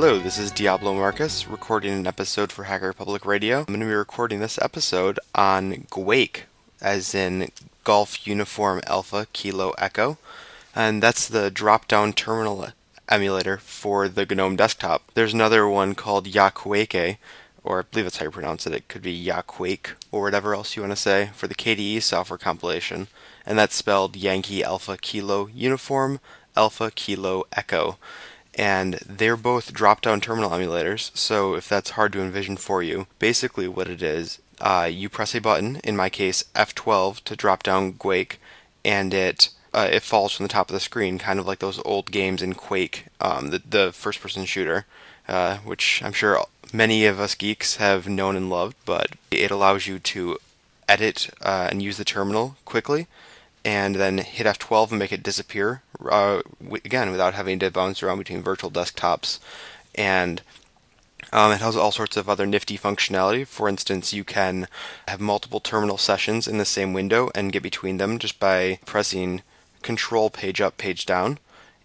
Hello, this is Diablo Marcus recording an episode for Hacker Public Radio. I'm going to be recording this episode on Guake, as in Golf Uniform Alpha Kilo Echo, and that's the drop down terminal emulator for the GNOME desktop. There's another one called Yakuake, or I believe that's how you pronounce it. It could be Yakuake, or whatever else you want to say, for the KDE software compilation, and that's spelled Yankee Alpha Kilo Uniform Alpha Kilo Echo and they're both drop down terminal emulators. So if that's hard to envision for you, basically what it is, uh, you press a button, in my case F12, to drop down Quake, and it uh, it falls from the top of the screen, kind of like those old games in Quake, um, the, the first person shooter, uh, which I'm sure many of us geeks have known and loved, but it allows you to edit uh, and use the terminal quickly and then hit F12 and make it disappear uh, again without having to bounce around between virtual desktops. And um, it has all sorts of other nifty functionality. For instance, you can have multiple terminal sessions in the same window and get between them just by pressing Control Page Up, Page Down,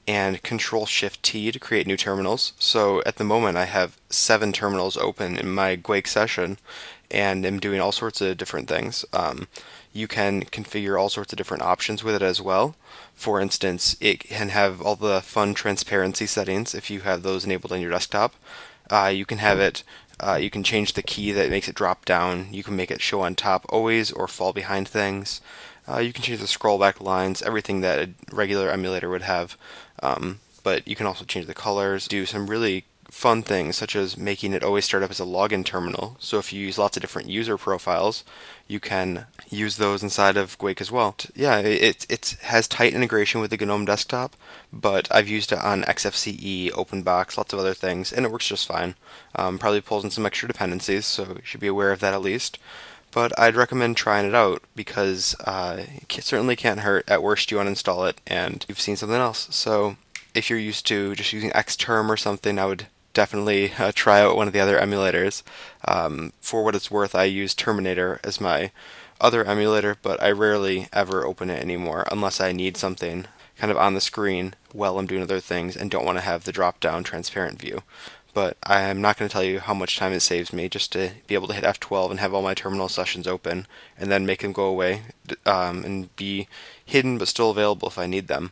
and Control Shift T to create new terminals. So at the moment, I have seven terminals open in my Guake session, and am doing all sorts of different things. Um, you can configure all sorts of different options with it as well. For instance, it can have all the fun transparency settings if you have those enabled on your desktop. Uh, you can have it. Uh, you can change the key that makes it drop down. You can make it show on top always or fall behind things. Uh, you can change the scroll back lines, everything that a regular emulator would have. Um, but you can also change the colors, do some really fun things such as making it always start up as a login terminal. So if you use lots of different user profiles, you can use those inside of Guake as well. Yeah, it it has tight integration with the GNOME desktop, but I've used it on XFCE, OpenBox, lots of other things, and it works just fine. Um, probably pulls in some extra dependencies, so you should be aware of that at least. But I'd recommend trying it out because uh, it certainly can't hurt. At worst, you uninstall it and you've seen something else. So if you're used to just using Xterm or something, I would definitely uh, try out one of the other emulators. Um, for what it's worth, I use Terminator as my other emulator, but I rarely ever open it anymore unless I need something kind of on the screen while I'm doing other things and don't want to have the drop down transparent view. But I am not going to tell you how much time it saves me just to be able to hit F12 and have all my terminal sessions open and then make them go away um, and be hidden but still available if I need them.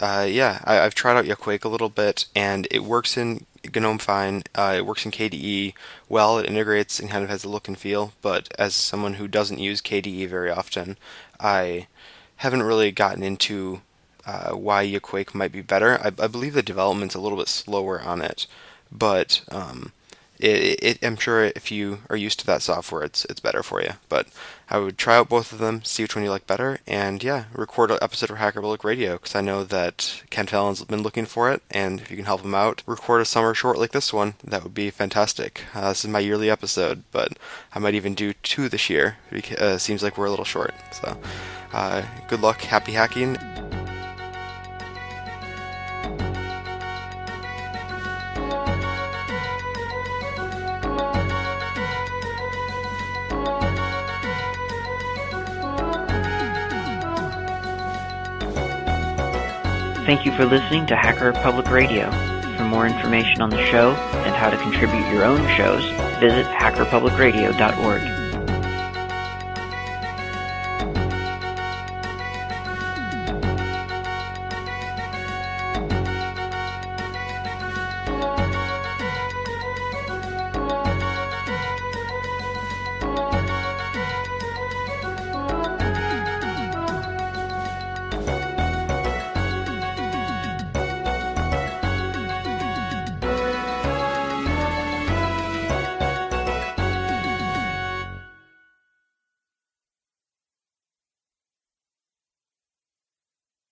Uh, yeah, I, have tried out Yakuake a little bit and it works in GNOME fine. Uh, it works in KDE well. It integrates and kind of has a look and feel. But as someone who doesn't use KDE very often, I haven't really gotten into uh, why Yakuake might be better. I, I, believe the development's a little bit slower on it, but um, it, it, I'm sure if you are used to that software, it's it's better for you. But I would try out both of them, see which one you like better, and yeah, record an episode of Hacker Public Radio because I know that Ken Fallon's been looking for it, and if you can help him out, record a summer short like this one, that would be fantastic. Uh, this is my yearly episode, but I might even do two this year. Uh, seems like we're a little short. So, uh, good luck, happy hacking. Thank you for listening to Hacker Public Radio. For more information on the show and how to contribute your own shows, visit hackerpublicradio.org.